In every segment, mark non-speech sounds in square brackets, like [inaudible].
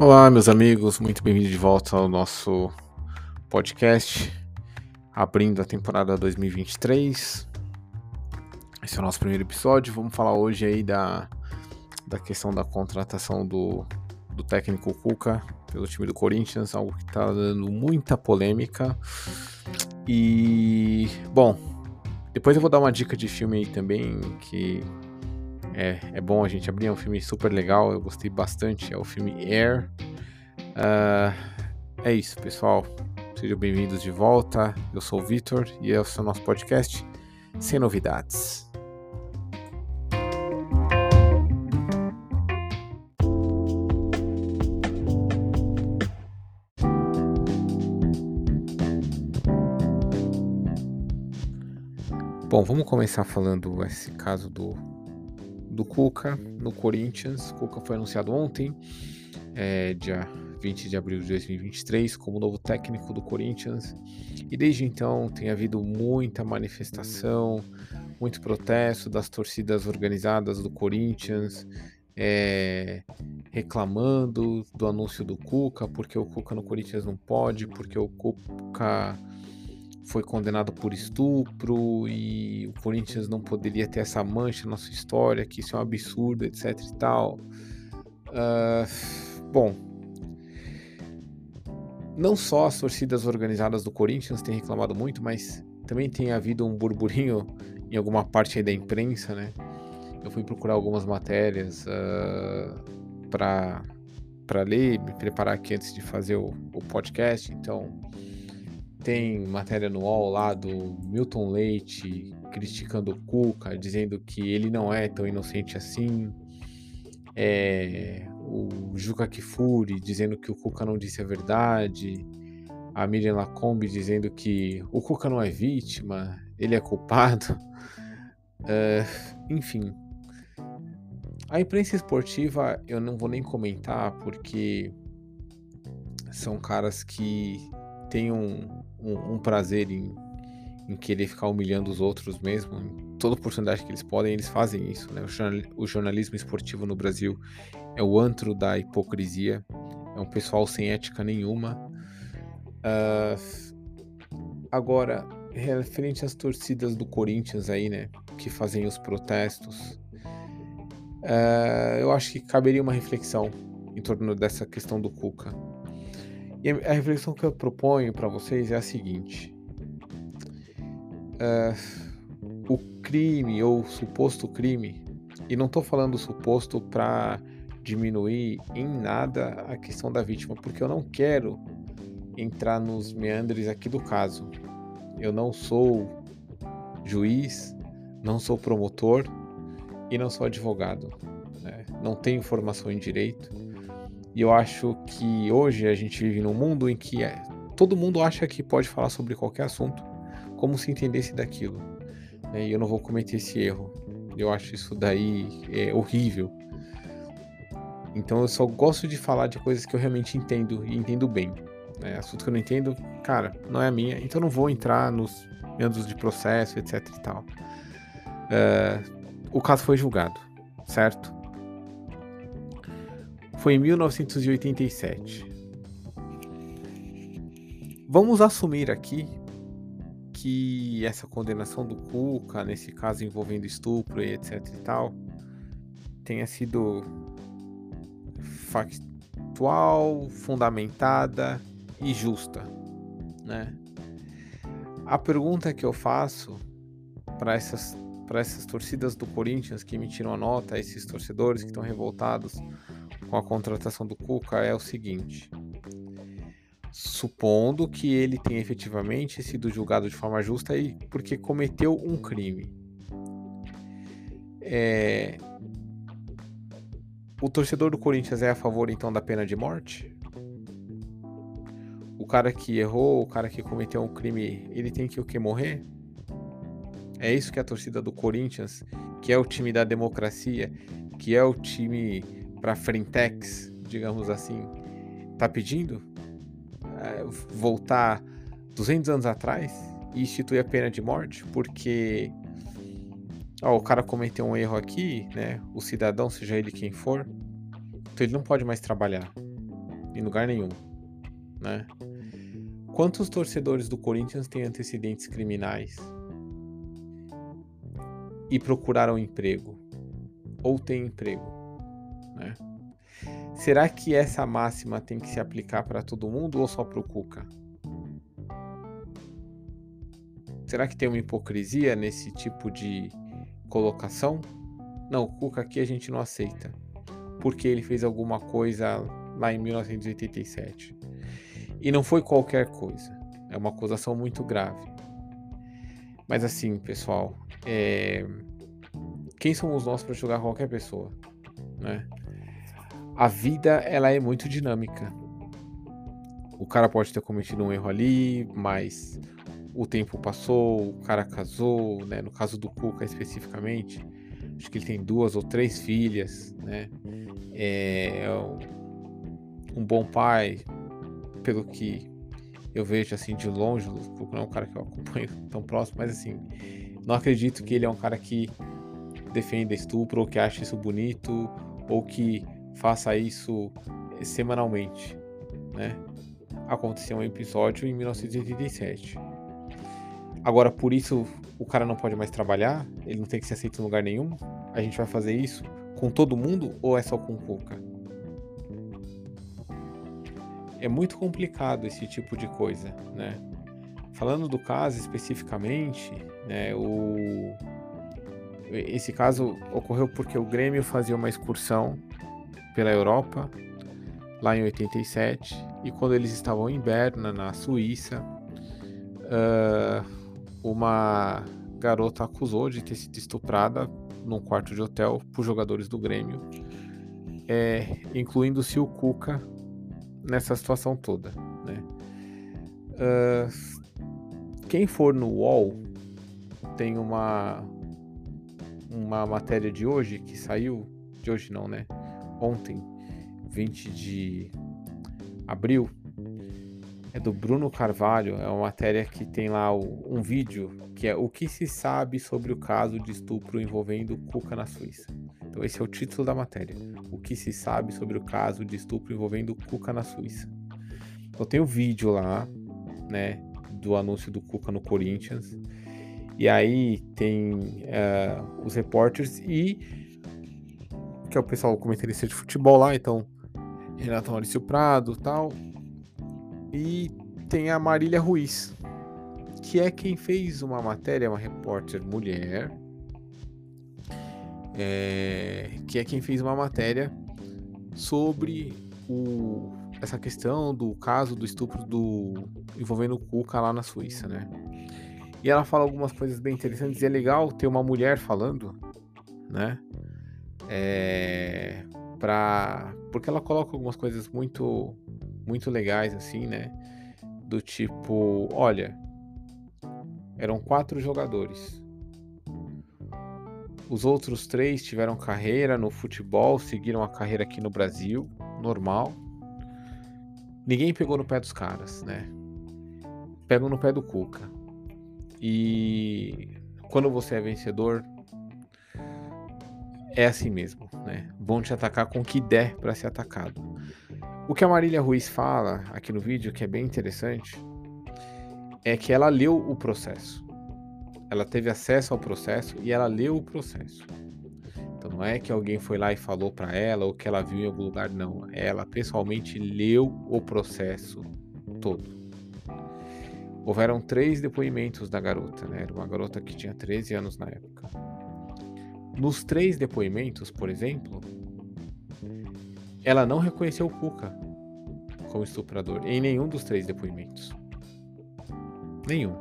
Olá, meus amigos, muito bem-vindos de volta ao nosso podcast, abrindo a temporada 2023. Esse é o nosso primeiro episódio. Vamos falar hoje aí da, da questão da contratação do, do técnico Cuca pelo time do Corinthians, algo que está dando muita polêmica. E, bom, depois eu vou dar uma dica de filme aí também que é, é bom a gente abrir, é um filme super legal, eu gostei bastante, é o filme Air. Uh, é isso, pessoal. Sejam bem-vindos de volta. Eu sou o Vitor e esse é o nosso podcast Sem Novidades. Bom, vamos começar falando esse caso do do Cuca no Corinthians. Cuca foi anunciado ontem, é, dia 20 de abril de 2023, como novo técnico do Corinthians. E desde então tem havido muita manifestação, muito protesto das torcidas organizadas do Corinthians, é, reclamando do anúncio do Cuca, porque o Cuca no Corinthians não pode, porque o Cuca foi condenado por estupro e o Corinthians não poderia ter essa mancha na sua história, que isso é um absurdo, etc e tal. Uh, bom, não só as torcidas organizadas do Corinthians têm reclamado muito, mas também tem havido um burburinho em alguma parte da imprensa, né? Eu fui procurar algumas matérias uh, para para ler, me preparar aqui antes de fazer o, o podcast, então tem matéria no UOL lá do Milton Leite criticando o Cuca, dizendo que ele não é tão inocente assim. É, o Juca Kifuri dizendo que o Cuca não disse a verdade. A Miriam Lacombe dizendo que o Cuca não é vítima, ele é culpado. [laughs] É, enfim. A imprensa esportiva eu não vou nem comentar porque são caras que têm um, um, um prazer em, em querer ficar humilhando os outros mesmo. Em toda oportunidade que eles podem, eles fazem isso. Né? O, jornalismo esportivo no Brasil é o antro da hipocrisia. É um pessoal sem ética nenhuma. Uh, agora, referente às torcidas do Corinthians aí, né? Que fazem os protestos. Uh, eu acho que caberia uma reflexão em torno dessa questão do Cuca. E a reflexão que eu proponho para vocês é a seguinte: uh, o crime ou suposto crime, e não estou falando suposto para diminuir em nada a questão da vítima, porque eu não quero entrar nos meandres aqui do caso. Eu não sou juiz, não sou promotor e não sou advogado. Né? Não tenho formação em direito e eu acho que hoje a gente vive num mundo em que é, todo mundo acha que pode falar sobre qualquer assunto, como se entendesse daquilo. Né? E eu não vou cometer esse erro. Eu acho isso daí é horrível. Então eu só gosto de falar de coisas que eu realmente entendo e entendo bem. Né? Assunto que eu não entendo, cara, não é a minha. Então eu não vou entrar nos meandros de processo, etc e tal. Uh, o caso foi julgado, certo? Foi em 1987. Vamos assumir aqui que essa condenação do Cuca, nesse caso envolvendo estupro e etc e tal, tenha sido factual, fundamentada e justa, né? A pergunta que eu faço para essas para essas torcidas do Corinthians que emitiram a nota, esses torcedores que estão revoltados com a contratação do Cuca é o seguinte: supondo que ele tenha efetivamente sido julgado de forma justa e porque cometeu um crime. É... O torcedor do Corinthians é a favor então da pena de morte? O cara que errou, o cara que cometeu um crime, ele tem que o que morrer? É isso que a torcida do Corinthians, que é o time da democracia, que é o time para frentex, digamos assim, tá pedindo é, voltar 200 anos atrás e instituir a pena de morte, porque ó, o cara cometeu um erro aqui, né? O cidadão, seja ele quem for, então ele não pode mais trabalhar. em lugar nenhum, né? Quantos torcedores do Corinthians têm antecedentes criminais e procuraram emprego ou têm emprego, né? Será que essa máxima tem que se aplicar para todo mundo ou só para o Cuca? Será que tem uma hipocrisia nesse tipo de colocação? Não, o Cuca aqui a gente não aceita. Porque ele fez alguma coisa lá em 1987. E não foi qualquer coisa. É uma acusação muito grave. Mas assim, pessoal, é... quem somos nós para julgar qualquer pessoa, né? A vida ela é muito dinâmica. O cara pode ter cometido um erro ali, mas o tempo passou, o cara casou, né? No caso do Cuca especificamente, acho que ele tem duas ou três filhas, né? É um bom pai, pelo que eu vejo assim de longe, o Cuca não é um cara que eu acompanho [laughs] tão próximo, mas assim, não acredito que ele é um cara que defenda estupro ou que ache isso bonito ou que faça isso semanalmente, né? Aconteceu um episódio em 1987 Agora, por isso, o cara não pode mais trabalhar? Ele não tem que ser aceito em lugar nenhum? A gente vai fazer isso com todo mundo ou é só com Cuca? É muito complicado esse tipo de coisa, né? Falando do caso especificamente, né, o... esse caso ocorreu porque o Grêmio fazia uma excursão pela Europa, lá em 87, e quando eles estavam em Berna, na Suíça, uh uma garota acusou de ter sido estuprada num quarto de hotel por jogadores do Grêmio, é, incluindo-se o Cuca nessa situação toda. Né? Uh, quem for no UOL tem uma uma matéria de hoje que saiu de hoje não, né? Ontem, 20 de abril, é do Bruno Carvalho, é uma matéria que tem lá um vídeo que é o que se sabe sobre o caso de estupro envolvendo Cuca na Suíça. Então esse é o título da matéria. O que se sabe sobre o caso de estupro envolvendo Cuca na Suíça. Então tem o vídeo lá, né, do anúncio do Cuca no Corinthians. E aí tem uh, os repórteres e que é o pessoal comentarista de futebol lá, então Renato Maurício Prado, tal, e tem a Marília Ruiz, que é quem fez uma matéria, uma repórter mulher, é, que é quem fez uma matéria sobre o, essa questão do caso do estupro do envolvendo o Cuca lá na Suíça, né? E ela fala algumas coisas bem interessantes e é legal ter uma mulher falando, né? É, porque ela coloca algumas coisas muito muito legais, assim, né? Do tipo, olha, eram quatro jogadores. Os outros três tiveram carreira no futebol, seguiram a carreira aqui no Brasil, normal. Ninguém pegou no pé dos caras, né? Pegam no pé do Cuca. E quando você é vencedor, é assim mesmo, né? Vão te atacar com o que der para ser atacado. O que a Marília Ruiz fala aqui no vídeo, que é bem interessante, é que ela leu o processo. Ela teve acesso ao processo e ela leu o processo. Então não é que alguém foi lá e falou para ela ou que ela viu em algum lugar, não. Ela pessoalmente leu o processo todo. Houveram três depoimentos da garota, né? Era uma garota que tinha 13 anos na época. Nos três depoimentos, por exemplo, ela não reconheceu o Cuca como estuprador em nenhum dos três depoimentos. Nenhum.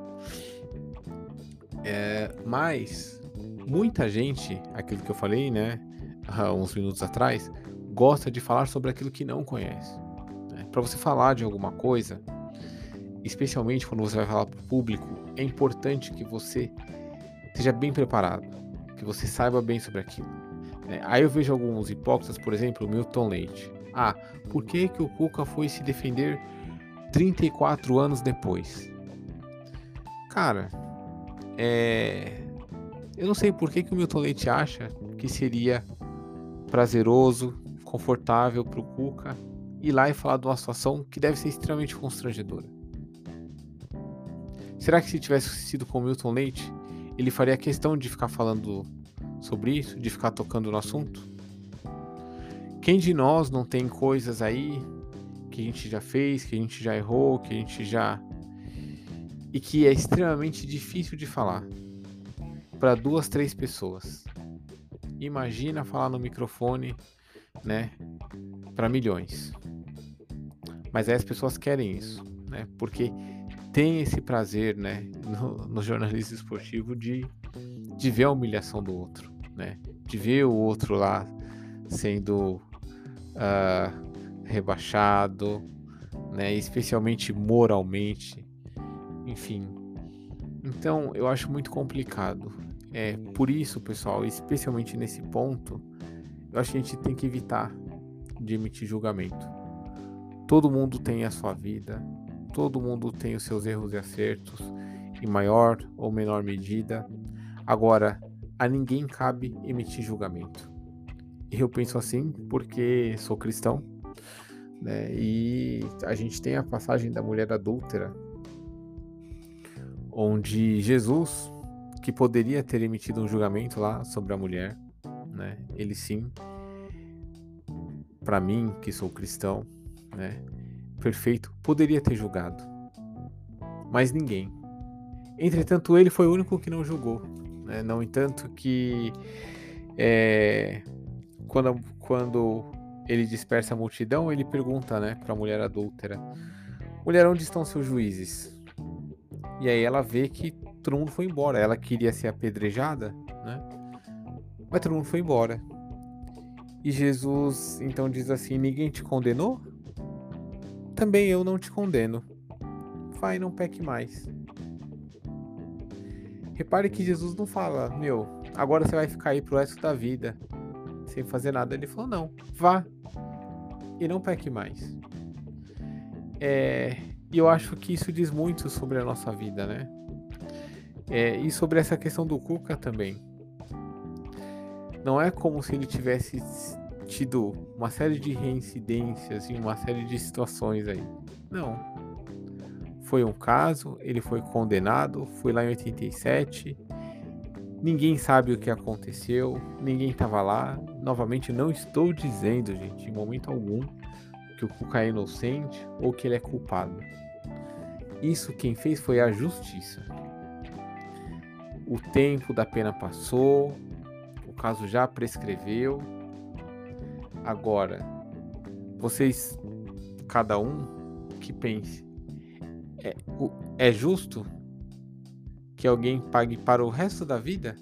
É, mas muita gente, aquilo que eu falei, né, há uns minutos atrás, gosta de falar sobre aquilo que não conhece. Né? Para você falar de alguma coisa, especialmente quando você vai falar para o público, é importante que você esteja bem preparado, que você saiba bem sobre aquilo. Né? Aí eu vejo alguns hipócritas, por exemplo, o Milton Leite. Ah, por que, que o Cuca foi se defender 34 anos depois? Cara, é... eu não sei por que, que o Milton Leite acha que seria prazeroso, confortável para o Cuca ir lá e falar de uma situação que deve ser extremamente constrangedora. Será que se tivesse sido com Milton Leite, ele faria questão de ficar falando sobre isso, de ficar tocando no assunto? Quem de nós não tem coisas aí que a gente já fez, que a gente já errou, que a gente já. e que é extremamente difícil de falar para duas, três pessoas? Imagina falar no microfone, né, para milhões. Mas aí as pessoas querem isso, né? Porque tem esse prazer, né, no, no jornalismo esportivo de, de ver a humilhação do outro, né? De ver o outro lá sendo uh, rebaixado, né? Especialmente moralmente, enfim. Então eu acho muito complicado. É por isso, pessoal, especialmente nesse ponto, eu acho que a gente tem que evitar de emitir julgamento. Todo mundo tem a sua vida, todo mundo tem os seus erros e acertos, em maior ou menor medida. Agora, a ninguém cabe emitir julgamento. E eu penso assim porque sou cristão, né? E a gente tem a passagem da mulher adúltera, onde Jesus, que poderia ter emitido um julgamento lá sobre a mulher, né? Ele sim, para mim que sou cristão, né? Perfeito, poderia ter julgado, mas ninguém. Entretanto, ele foi o único que não julgou. Né? Não entanto que é, quando, quando ele dispersa a multidão, ele pergunta né, para a mulher adúltera: Mulher, onde estão seus juízes? E aí ela vê que todo mundo foi embora. Ela queria ser apedrejada, né? Mas todo mundo foi embora. E Jesus então diz assim: Ninguém te condenou? Também eu não te condeno. Vai, não peque mais. Repare que Jesus não fala, meu, agora você vai ficar aí pro resto da vida sem fazer nada. Ele falou, não, vá e não peque mais. É, e eu acho que isso diz muito sobre a nossa vida, né? É, e sobre essa questão do Cuca também. Não é como se ele tivesse tido uma série de reincidências em uma série de situações aí. Não. Foi um caso, ele foi condenado, foi lá em 87. Ninguém sabe o que aconteceu, ninguém estava lá. Novamente, não estou dizendo, gente, em momento algum, que o Cuca é inocente ou que ele é culpado. Isso quem fez foi a justiça. O tempo da pena passou, o caso já prescreveu Agora, vocês, cada um, que pense: é, é justo que alguém pague para o resto da vida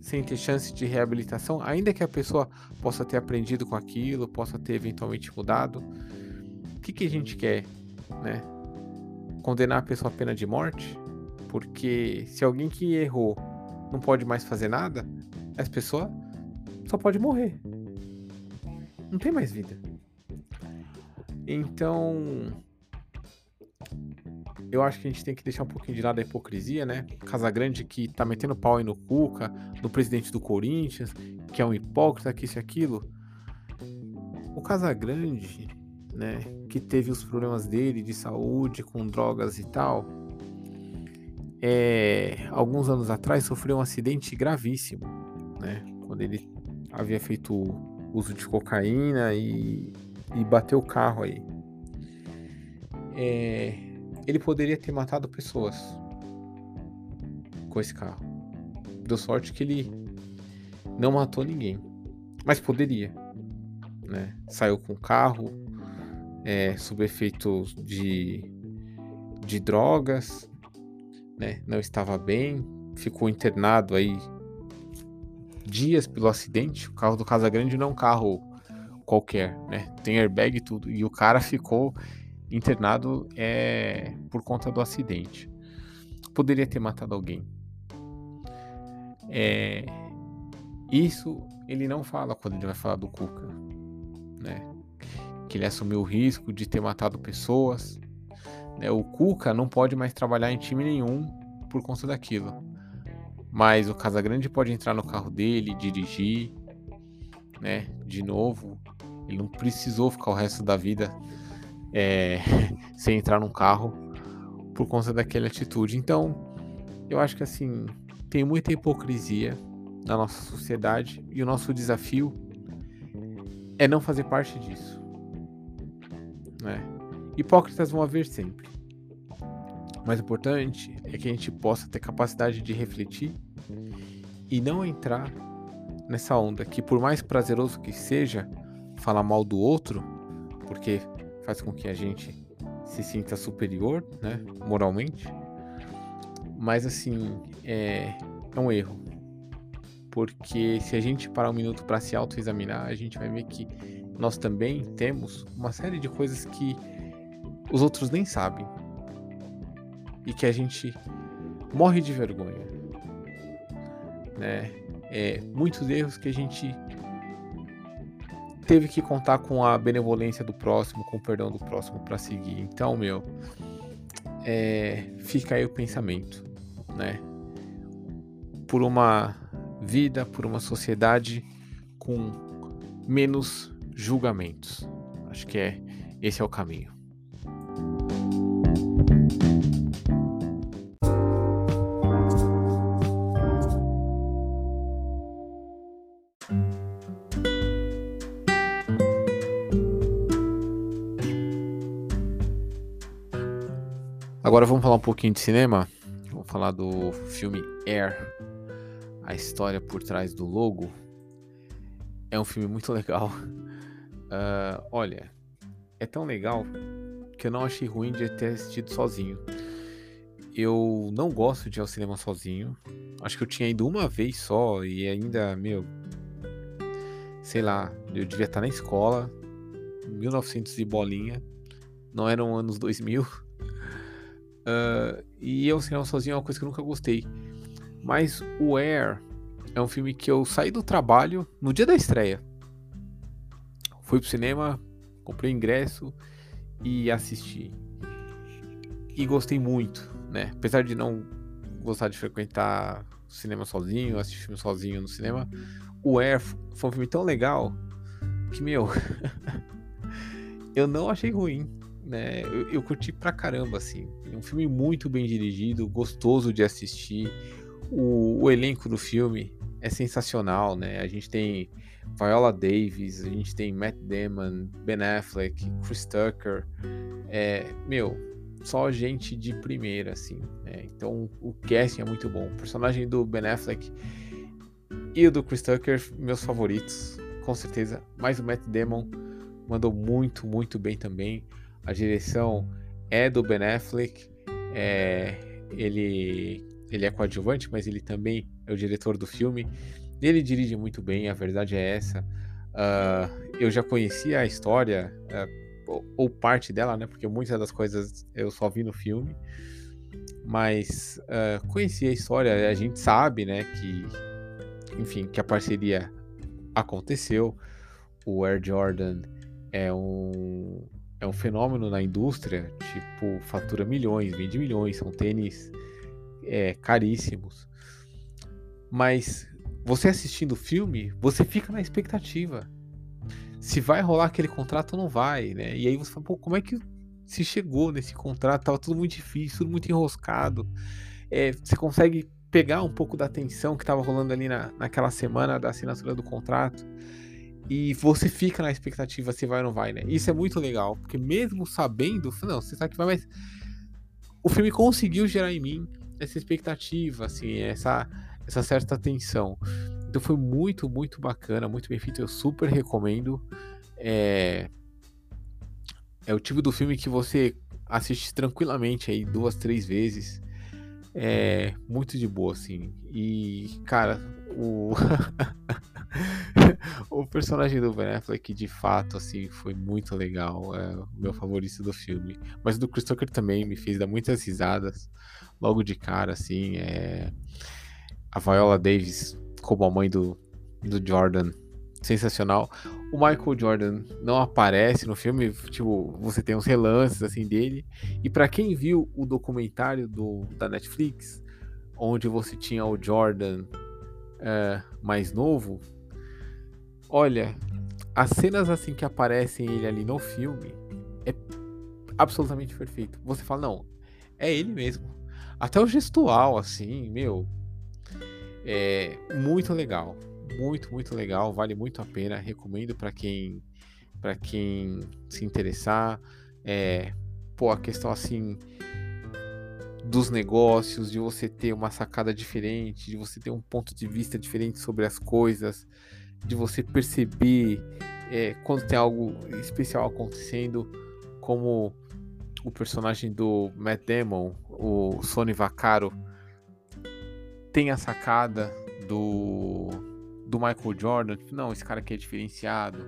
sem ter chance de reabilitação, ainda que a pessoa possa ter aprendido com aquilo, possa ter eventualmente mudado? O que, que a gente quer, né? Condenar a pessoa à pena de morte? Porque se alguém que errou não pode mais fazer nada, essa pessoa só pode morrer não tem mais vida. Então, eu acho que a gente tem que deixar um pouquinho de lado a hipocrisia, né? Casagrande que tá metendo pau aí no Cuca, no presidente do Corinthians, que é um hipócrita, que isso e aquilo. O Casagrande, né, que teve os problemas dele de saúde, com drogas e tal, é, alguns anos atrás sofreu um acidente gravíssimo, né? Quando ele havia feito uso de cocaína e, e bateu o carro aí. É, ele poderia ter matado pessoas com esse carro. Deu sorte que ele não matou ninguém, mas poderia. Né? Saiu com o carro, é, sob efeito de, de drogas, né? não estava bem, ficou internado aí dias pelo acidente. O carro do Casagrande não é um carro qualquer, né? Tem airbag e tudo. E o cara ficou internado é, por conta do acidente. Poderia ter matado alguém. É, isso ele não fala quando ele vai falar do Cuca, né? Que ele assumiu o risco de ter matado pessoas. Né? O Cuca não pode mais trabalhar em time nenhum por conta daquilo. Mas o Casagrande pode entrar no carro dele, dirigir, né? De novo, Ele não precisou ficar o resto da vida é, [laughs] sem entrar num carro por conta daquela atitude. Então, eu acho que assim, tem muita hipocrisia na nossa sociedade e o nosso desafio é não fazer parte disso. Né? Hipócritas vão haver sempre. Mais importante é que a gente possa ter capacidade de refletir e não entrar nessa onda que, por mais prazeroso que seja falar mal do outro, porque faz com que a gente se sinta superior, né, moralmente, mas assim, é, é um erro. Porque se a gente parar um minuto para se autoexaminar, a gente vai ver que nós também temos uma série de coisas que os outros nem sabem e que a gente morre de vergonha. Né? É, muitos erros que a gente teve que contar com a benevolência do próximo, com o perdão do próximo para seguir. Então, meu, é, fica aí o pensamento, né? Por uma vida, por uma sociedade com menos julgamentos. Acho que é esse é o caminho. Agora vamos falar um pouquinho de cinema. Vamos falar do filme Air, a história por trás do logo. É um filme muito [laughs] legal. Uh, olha, é tão legal que eu não achei ruim de ter assistido sozinho. Eu não gosto de ir ao cinema sozinho. Acho que eu tinha ido uma vez só e ainda, meu, sei lá, eu devia estar na escola, 1900 e bolinha. Não eram anos 2000. Uh, e eu cinema sozinho é uma coisa que eu nunca gostei. Mas o Air é um filme que eu saí do trabalho no dia da estreia. Fui pro cinema, comprei o ingresso e assisti. E gostei muito, né? Apesar de não gostar de frequentar cinema sozinho, assistir filme sozinho no cinema, o Air foi um filme tão legal que, meu, [laughs] eu não achei ruim né? Eu, eu, curti pra caramba, assim. É um filme muito bem dirigido, gostoso de assistir. O, o, elenco do filme é sensacional, né? A gente tem Viola Davis, a gente tem Matt Damon, Ben Affleck, Chris Tucker. É, meu, só gente de primeira, assim. Né? Então o casting é muito bom. O personagem do Ben Affleck e o do Chris Tucker, meus favoritos, com certeza. Mas o Matt Damon mandou muito, muito bem também. A direção é do Ben Affleck. É, ele, ele é coadjuvante, mas ele também é o diretor do filme. Ele dirige muito bem, a verdade é essa. Uh, eu já conhecia a história, uh, ou parte dela, né? Porque muitas das coisas eu só vi no filme. Mas uh, conhecia a história, a gente sabe, né? Que, enfim, que a parceria aconteceu. O Air Jordan é um é um fenômeno na indústria, tipo, fatura milhões, vende milhões, são tênis é, caríssimos. Mas você assistindo o filme, você fica na expectativa. Se vai rolar aquele contrato ou não vai, né? E aí você fala, pô, como é que se chegou nesse contrato? Tava tudo muito difícil, tudo muito enroscado. É, você consegue pegar um pouco da tensão que estava rolando ali na, naquela semana da assinatura do contrato e você fica na expectativa se vai ou não vai, né? Isso é muito legal, porque mesmo sabendo, não, você sabe que vai, mas o filme conseguiu gerar em mim essa expectativa, assim, essa, essa certa tensão. Então foi muito, muito bacana, muito bem feito. Eu super recomendo. É, é o tipo do filme que você assiste tranquilamente aí duas, três vezes. É muito de boa, assim. E, cara, o. [laughs] [laughs] o personagem do Ben Affleck, de fato, assim, foi muito legal. É o meu favorito do filme. Mas do Chris Tucker também me fez dar muitas risadas logo de cara, assim. É... A Viola Davis como a mãe do, do Jordan, sensacional. O Michael Jordan não aparece no filme, tipo, você tem uns relances assim dele. E para quem viu o documentário do, da Netflix, onde você tinha o Jordan é, mais novo, olha, as cenas assim que aparecem ele ali no filme é absolutamente perfeito. Você fala, não, é ele mesmo. Até o gestual, assim, meu, é muito legal, muito, muito legal, vale muito a pena, recomendo para quem para quem se interessar. É, pô, a questão assim dos negócios, de você ter uma sacada diferente, de você ter um ponto de vista diferente sobre as coisas, de você perceber é, quando tem algo especial acontecendo, como o personagem do Matt Damon, o Sony Vaccaro, tem a sacada do, do Michael Jordan, tipo, não, esse cara aqui é diferenciado,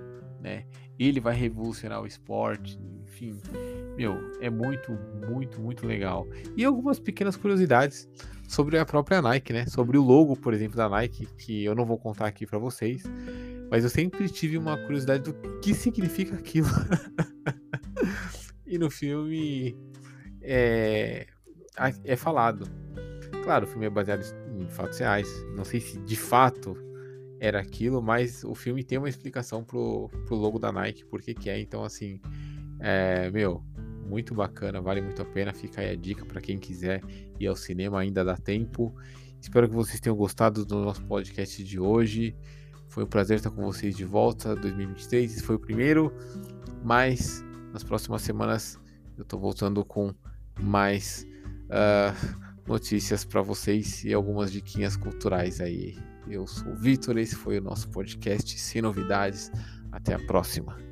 né? Ele vai revolucionar o esporte, enfim. Meu, é muito, muito, muito legal. E algumas pequenas curiosidades sobre a própria Nike, né? Sobre o logo, por exemplo, da Nike, que eu não vou contar aqui para vocês, mas eu sempre tive uma curiosidade do que significa aquilo. [laughs] e no filme é, é falado. Claro, o filme é baseado em fatos reais. Não sei se de fato era aquilo, mas o filme tem uma explicação pro, pro logo da Nike, por que que é. Então, assim, é, meu, muito bacana, vale muito a pena. Fica aí a dica para quem quiser ir ao cinema, ainda dá tempo. Espero que vocês tenham gostado do nosso podcast de hoje. Foi um prazer estar com vocês de volta 2023. Esse foi o primeiro, mas nas próximas semanas eu estou voltando com mais uh, notícias para vocês e algumas diquinhas culturais aí. Eu sou o Vitor, esse foi o nosso podcast sem novidades. Até a próxima.